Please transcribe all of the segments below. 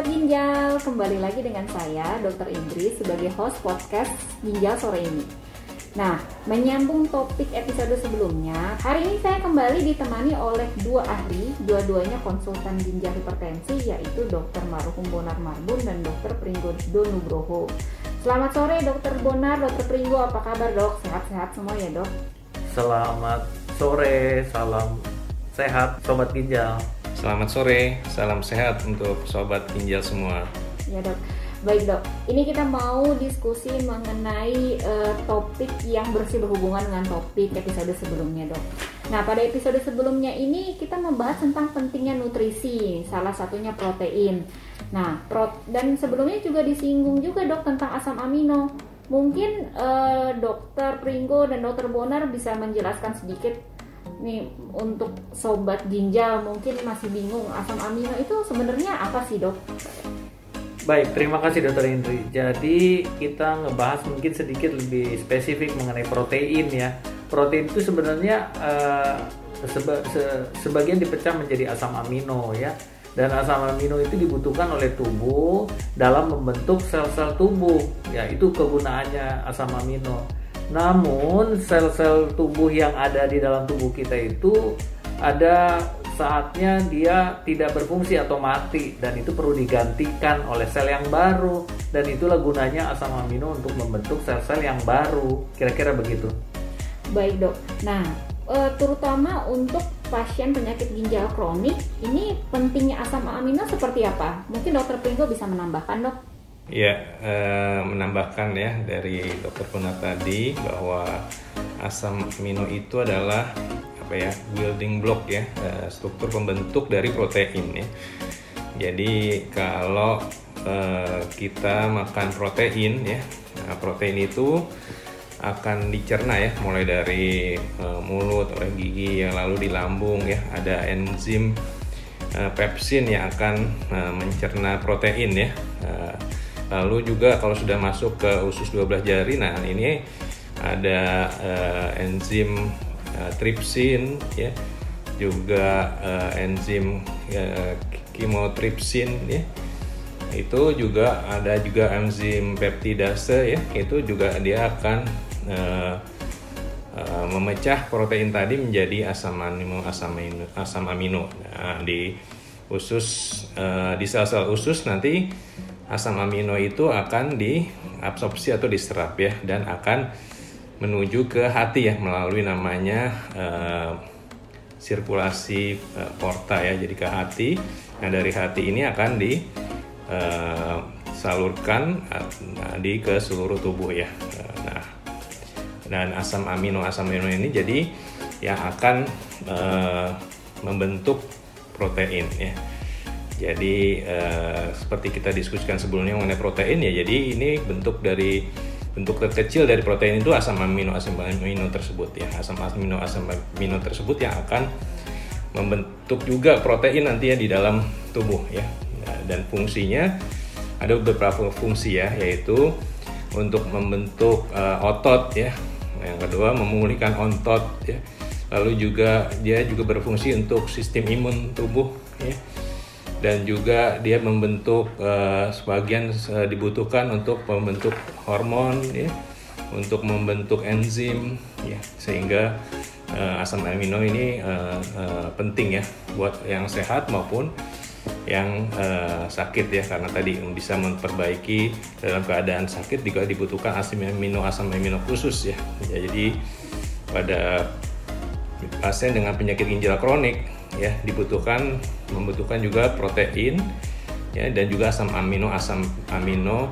Sobat Ginjal, kembali lagi dengan saya Dr. Indri sebagai host podcast Ginjal sore ini. Nah, menyambung topik episode sebelumnya, hari ini saya kembali ditemani oleh dua ahli, dua-duanya konsultan ginjal hipertensi yaitu Dr. Maruhum Bonar Marbun dan Dr. Pringgo Donugroho. Selamat sore Dr. Bonar, Dr. Pringgo, apa kabar dok? Sehat-sehat semua ya dok? Selamat sore, salam sehat Sobat Ginjal. Selamat sore, salam sehat untuk sobat ginjal semua. Ya dok, baik dok. Ini kita mau diskusi mengenai uh, topik yang bersih berhubungan dengan topik episode sebelumnya dok. Nah pada episode sebelumnya ini kita membahas tentang pentingnya nutrisi, salah satunya protein. Nah pro dan sebelumnya juga disinggung juga dok tentang asam amino. Mungkin uh, dokter Pringgo dan dokter Bonar bisa menjelaskan sedikit nih untuk sobat ginjal mungkin masih bingung asam amino itu sebenarnya apa sih dok? Baik, terima kasih dokter Indri. Jadi kita ngebahas mungkin sedikit lebih spesifik mengenai protein ya. Protein itu sebenarnya uh, seba, se, sebagian dipecah menjadi asam amino ya. Dan asam amino itu dibutuhkan oleh tubuh dalam membentuk sel-sel tubuh. Ya, itu kegunaannya asam amino. Namun sel-sel tubuh yang ada di dalam tubuh kita itu ada saatnya dia tidak berfungsi atau mati dan itu perlu digantikan oleh sel yang baru dan itulah gunanya asam amino untuk membentuk sel-sel yang baru kira-kira begitu. Baik dok. Nah e, terutama untuk pasien penyakit ginjal kronik ini pentingnya asam amino seperti apa? Mungkin dokter Pringgo bisa menambahkan dok. Ya, menambahkan ya dari dokter Puna tadi bahwa asam amino itu adalah apa ya building block ya eh, struktur pembentuk dari protein ya. Jadi kalau eh, kita makan protein ya, nah, protein itu akan dicerna ya mulai dari mulut oleh gigi yang lalu di lambung ya ada enzim pepsin yang akan mencerna protein ya Lalu juga kalau sudah masuk ke usus 12 jari, nah ini ada uh, enzim uh, tripsin ya, juga uh, enzim uh, chymotrypsin ya. Itu juga ada juga enzim peptidase ya, itu juga dia akan uh, uh, memecah protein tadi menjadi asam amino asam amino asam amino. Nah, di usus uh, di sel-sel usus nanti asam amino itu akan diabsorpsi atau diserap ya dan akan menuju ke hati ya melalui namanya uh, sirkulasi uh, porta ya jadi ke hati. Nah dari hati ini akan disalurkan uh, uh, di ke seluruh tubuh ya. Nah dan asam amino asam amino ini jadi yang akan uh, membentuk protein ya jadi uh, seperti kita diskusikan sebelumnya mengenai protein ya, jadi ini bentuk dari bentuk terkecil dari protein itu asam amino asam amino tersebut ya, asam amino asam amino tersebut yang akan membentuk juga protein nanti ya di dalam tubuh ya. Nah, dan fungsinya ada beberapa fungsi ya, yaitu untuk membentuk uh, otot ya. Yang kedua memulihkan otot ya. Lalu juga dia juga berfungsi untuk sistem imun tubuh ya dan juga dia membentuk uh, sebagian uh, dibutuhkan untuk membentuk hormon ya. Untuk membentuk enzim ya. Sehingga uh, asam amino ini uh, uh, penting ya buat yang sehat maupun yang uh, sakit ya. Karena tadi bisa memperbaiki dalam keadaan sakit juga dibutuhkan asam amino asam amino khusus ya, ya. Jadi pada pasien dengan penyakit ginjal kronik ya dibutuhkan membutuhkan juga protein ya dan juga asam amino asam amino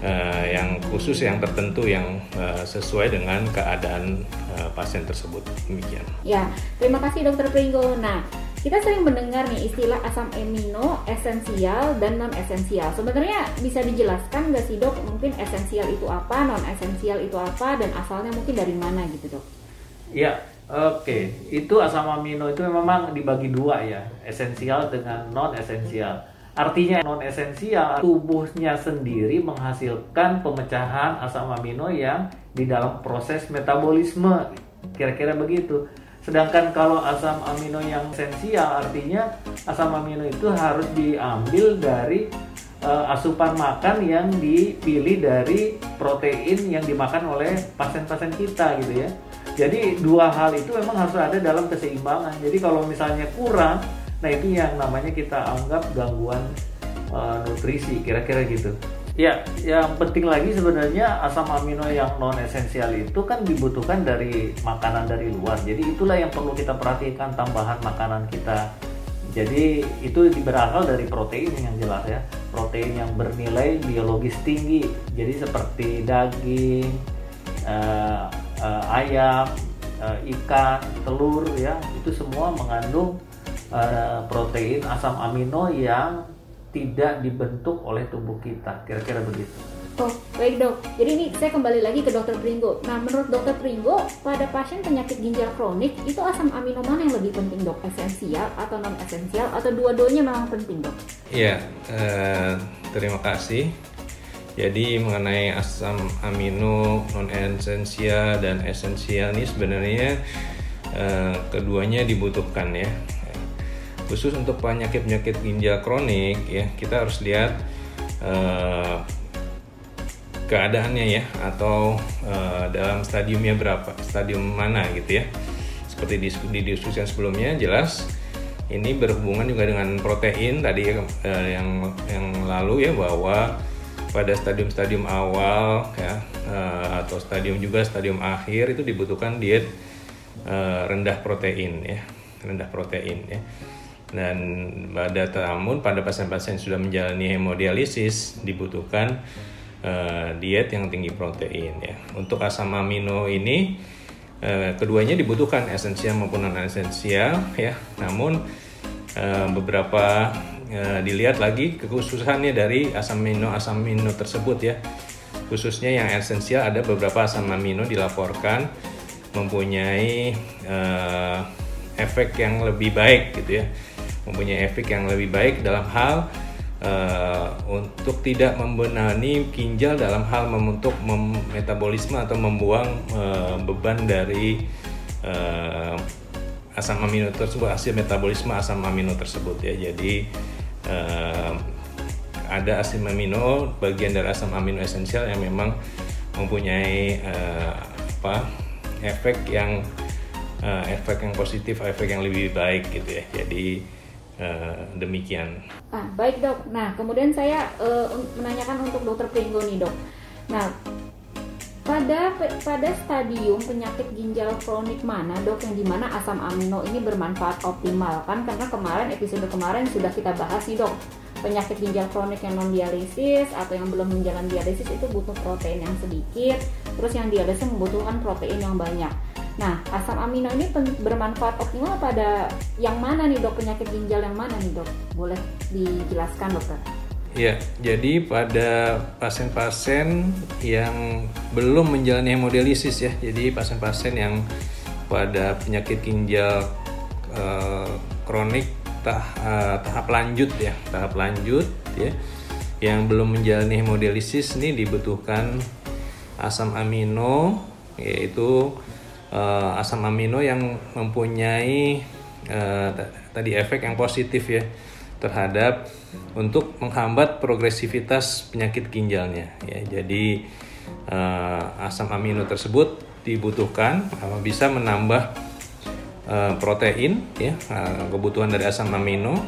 uh, yang khusus yang tertentu yang uh, sesuai dengan keadaan uh, pasien tersebut demikian. Ya terima kasih dokter Pringgo. Nah kita sering mendengar nih istilah asam amino esensial dan non esensial. Sebenarnya bisa dijelaskan nggak sih dok? Mungkin esensial itu apa, non esensial itu apa, dan asalnya mungkin dari mana gitu dok? Ya, Oke, itu asam amino itu memang dibagi dua ya, esensial dengan non esensial. Artinya non esensial tubuhnya sendiri menghasilkan pemecahan asam amino yang di dalam proses metabolisme, kira-kira begitu. Sedangkan kalau asam amino yang esensial artinya asam amino itu harus diambil dari uh, asupan makan yang dipilih dari protein yang dimakan oleh pasien-pasien kita gitu ya. Jadi dua hal itu memang harus ada dalam keseimbangan. Jadi kalau misalnya kurang, nah itu yang namanya kita anggap gangguan uh, nutrisi, kira-kira gitu. Ya, yang penting lagi sebenarnya asam amino yang non esensial itu kan dibutuhkan dari makanan dari luar. Jadi itulah yang perlu kita perhatikan tambahan makanan kita. Jadi itu berasal dari protein yang jelas ya, protein yang bernilai biologis tinggi. Jadi seperti daging, uh, uh, ayam, uh, ikan, telur ya, itu semua mengandung uh, protein asam amino yang tidak dibentuk oleh tubuh kita. Kira-kira begitu. Oh, baik dok. Jadi ini saya kembali lagi ke dokter Pringgo. Nah, menurut dokter Pringgo, pada pasien penyakit ginjal kronik, itu asam amino mana yang lebih penting dok? Esensial atau non esensial atau dua-duanya memang penting dok? Iya, eh, terima kasih. Jadi mengenai asam amino non esensial dan esensial ini sebenarnya eh, keduanya dibutuhkan ya. Khusus untuk penyakit-penyakit ginjal kronik ya kita harus lihat uh, keadaannya ya atau uh, dalam stadiumnya berapa stadium mana gitu ya. Seperti di, di diskusi yang sebelumnya jelas ini berhubungan juga dengan protein tadi uh, yang yang lalu ya bahwa pada stadium-stadium awal ya uh, atau stadium juga stadium akhir itu dibutuhkan diet uh, rendah protein ya rendah protein ya dan pada namun pada pasien-pasien sudah menjalani hemodialisis dibutuhkan uh, diet yang tinggi protein ya. Untuk asam amino ini uh, keduanya dibutuhkan esensial maupun non esensial ya. Namun uh, beberapa uh, dilihat lagi kekhususannya dari asam amino asam amino tersebut ya. Khususnya yang esensial ada beberapa asam amino dilaporkan mempunyai uh, efek yang lebih baik gitu ya mempunyai efek yang lebih baik dalam hal uh, untuk tidak membenani ginjal dalam hal membentuk mem metabolisme atau membuang uh, beban dari uh, asam amino tersebut hasil metabolisme asam amino tersebut ya jadi uh, ada asam amino bagian dari asam amino esensial yang memang mempunyai uh, apa efek yang uh, efek yang positif efek yang lebih baik gitu ya jadi Uh, demikian. Ah, baik dok. Nah, kemudian saya uh, menanyakan untuk dokter Pringgo nih dok. Nah, pada pada stadium penyakit ginjal kronik mana dok yang di mana asam amino ini bermanfaat optimal kan karena kemarin episode kemarin sudah kita bahas nih dok penyakit ginjal kronik yang non dialisis atau yang belum menjalani dialisis itu butuh protein yang sedikit terus yang dialisis membutuhkan protein yang banyak Nah, asam amino ini bermanfaat optimal pada yang mana nih dok? Penyakit ginjal yang mana nih dok? Boleh dijelaskan dokter? Ya, jadi pada pasien-pasien yang belum menjalani hemodialisis ya, jadi pasien-pasien yang pada penyakit ginjal uh, kronik tah, uh, tahap lanjut ya, tahap lanjut ya, yang belum menjalani hemodialisis ini dibutuhkan asam amino yaitu uh, asam amino yang mempunyai uh, tadi efek yang positif ya terhadap untuk menghambat progresivitas penyakit ginjalnya ya. Jadi uh, asam amino tersebut dibutuhkan uh, bisa menambah uh, protein ya uh, kebutuhan dari asam amino.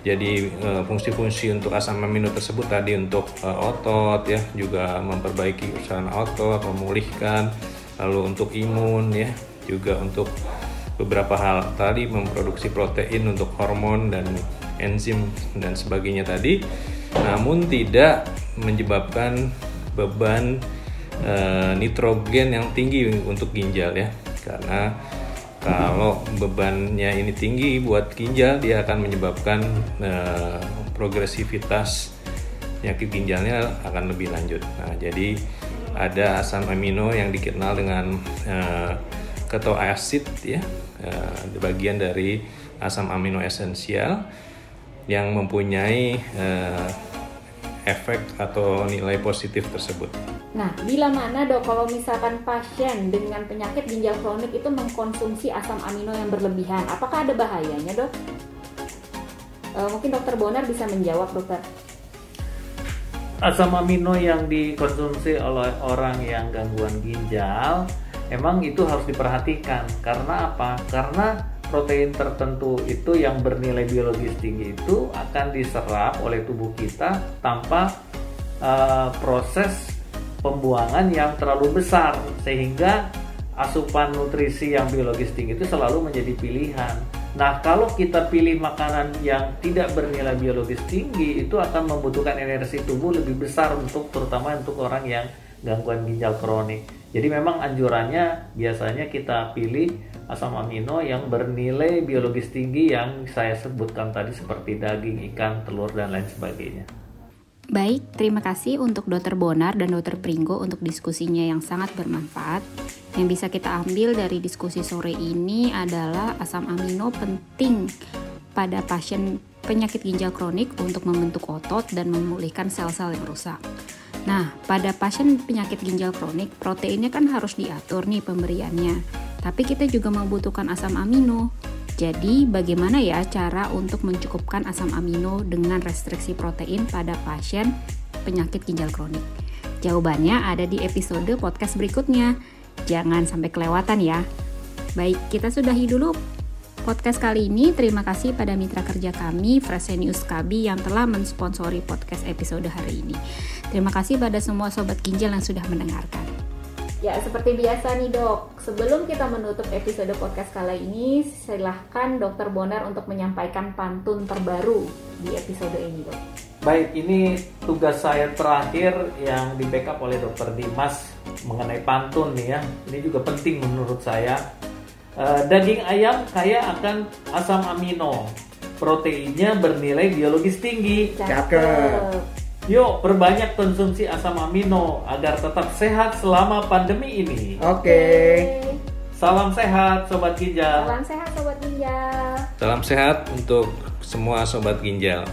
Jadi fungsi-fungsi untuk asam amino tersebut tadi untuk otot ya juga memperbaiki usaha otot memulihkan lalu untuk imun ya juga untuk beberapa hal tadi memproduksi protein untuk hormon dan enzim dan sebagainya tadi namun tidak menyebabkan beban e, nitrogen yang tinggi untuk ginjal ya. Karena kalau bebannya ini tinggi buat ginjal dia akan menyebabkan e, progresivitas penyakit ginjalnya akan lebih lanjut. Nah jadi ada asam amino yang dikenal dengan uh, ketoasid ya uh, bagian dari asam amino esensial yang mempunyai uh, efek atau nilai positif tersebut. Nah, bila mana dok kalau misalkan pasien dengan penyakit ginjal kronik itu mengkonsumsi asam amino yang berlebihan, apakah ada bahayanya dok? Uh, mungkin dokter Bonar bisa menjawab dokter. asam amino yang dikonsumsi oleh orang yang gangguan ginjal emang itu harus diperhatikan karena apa? Karena protein tertentu itu yang bernilai biologis tinggi itu akan diserap oleh tubuh kita tanpa uh, proses pembuangan yang terlalu besar sehingga asupan nutrisi yang biologis tinggi itu selalu menjadi pilihan. Nah, kalau kita pilih makanan yang tidak bernilai biologis tinggi, itu akan membutuhkan energi tubuh lebih besar untuk terutama untuk orang yang gangguan ginjal kronik. Jadi memang anjurannya biasanya kita pilih asam amino yang bernilai biologis tinggi yang saya sebutkan tadi seperti daging, ikan, telur dan lain sebagainya. Baik, terima kasih untuk Dr. Bonar dan Dr. Pringgo untuk diskusinya yang sangat bermanfaat. Yang bisa kita ambil dari diskusi sore ini adalah asam amino penting pada pasien penyakit ginjal kronik untuk membentuk otot dan memulihkan sel-sel yang rusak. Nah, pada pasien penyakit ginjal kronik, proteinnya kan harus diatur nih pemberiannya. Tapi kita juga membutuhkan asam amino. Jadi, bagaimana ya cara untuk mencukupkan asam amino dengan restriksi protein pada pasien penyakit ginjal kronik? Jawabannya ada di episode podcast berikutnya. Jangan sampai kelewatan ya. Baik, kita sudahi dulu podcast kali ini. Terima kasih pada mitra kerja kami, Fresenius Kabi, yang telah mensponsori podcast episode hari ini. Terima kasih pada semua sobat ginjal yang sudah mendengarkan. Ya, seperti biasa nih dok, sebelum kita menutup episode podcast kali ini, silahkan dokter Bonar untuk menyampaikan pantun terbaru di episode ini dok. Baik, ini tugas saya terakhir yang di backup oleh dokter Dimas mengenai pantun nih ya. Ini juga penting menurut saya. Uh, daging ayam kaya akan asam amino, proteinnya bernilai biologis tinggi. Cakep. Yuk, perbanyak konsumsi asam amino agar tetap sehat selama pandemi ini. Oke. Okay. Salam sehat sobat ginjal. Salam sehat sobat ginjal. Salam sehat untuk semua sobat ginjal.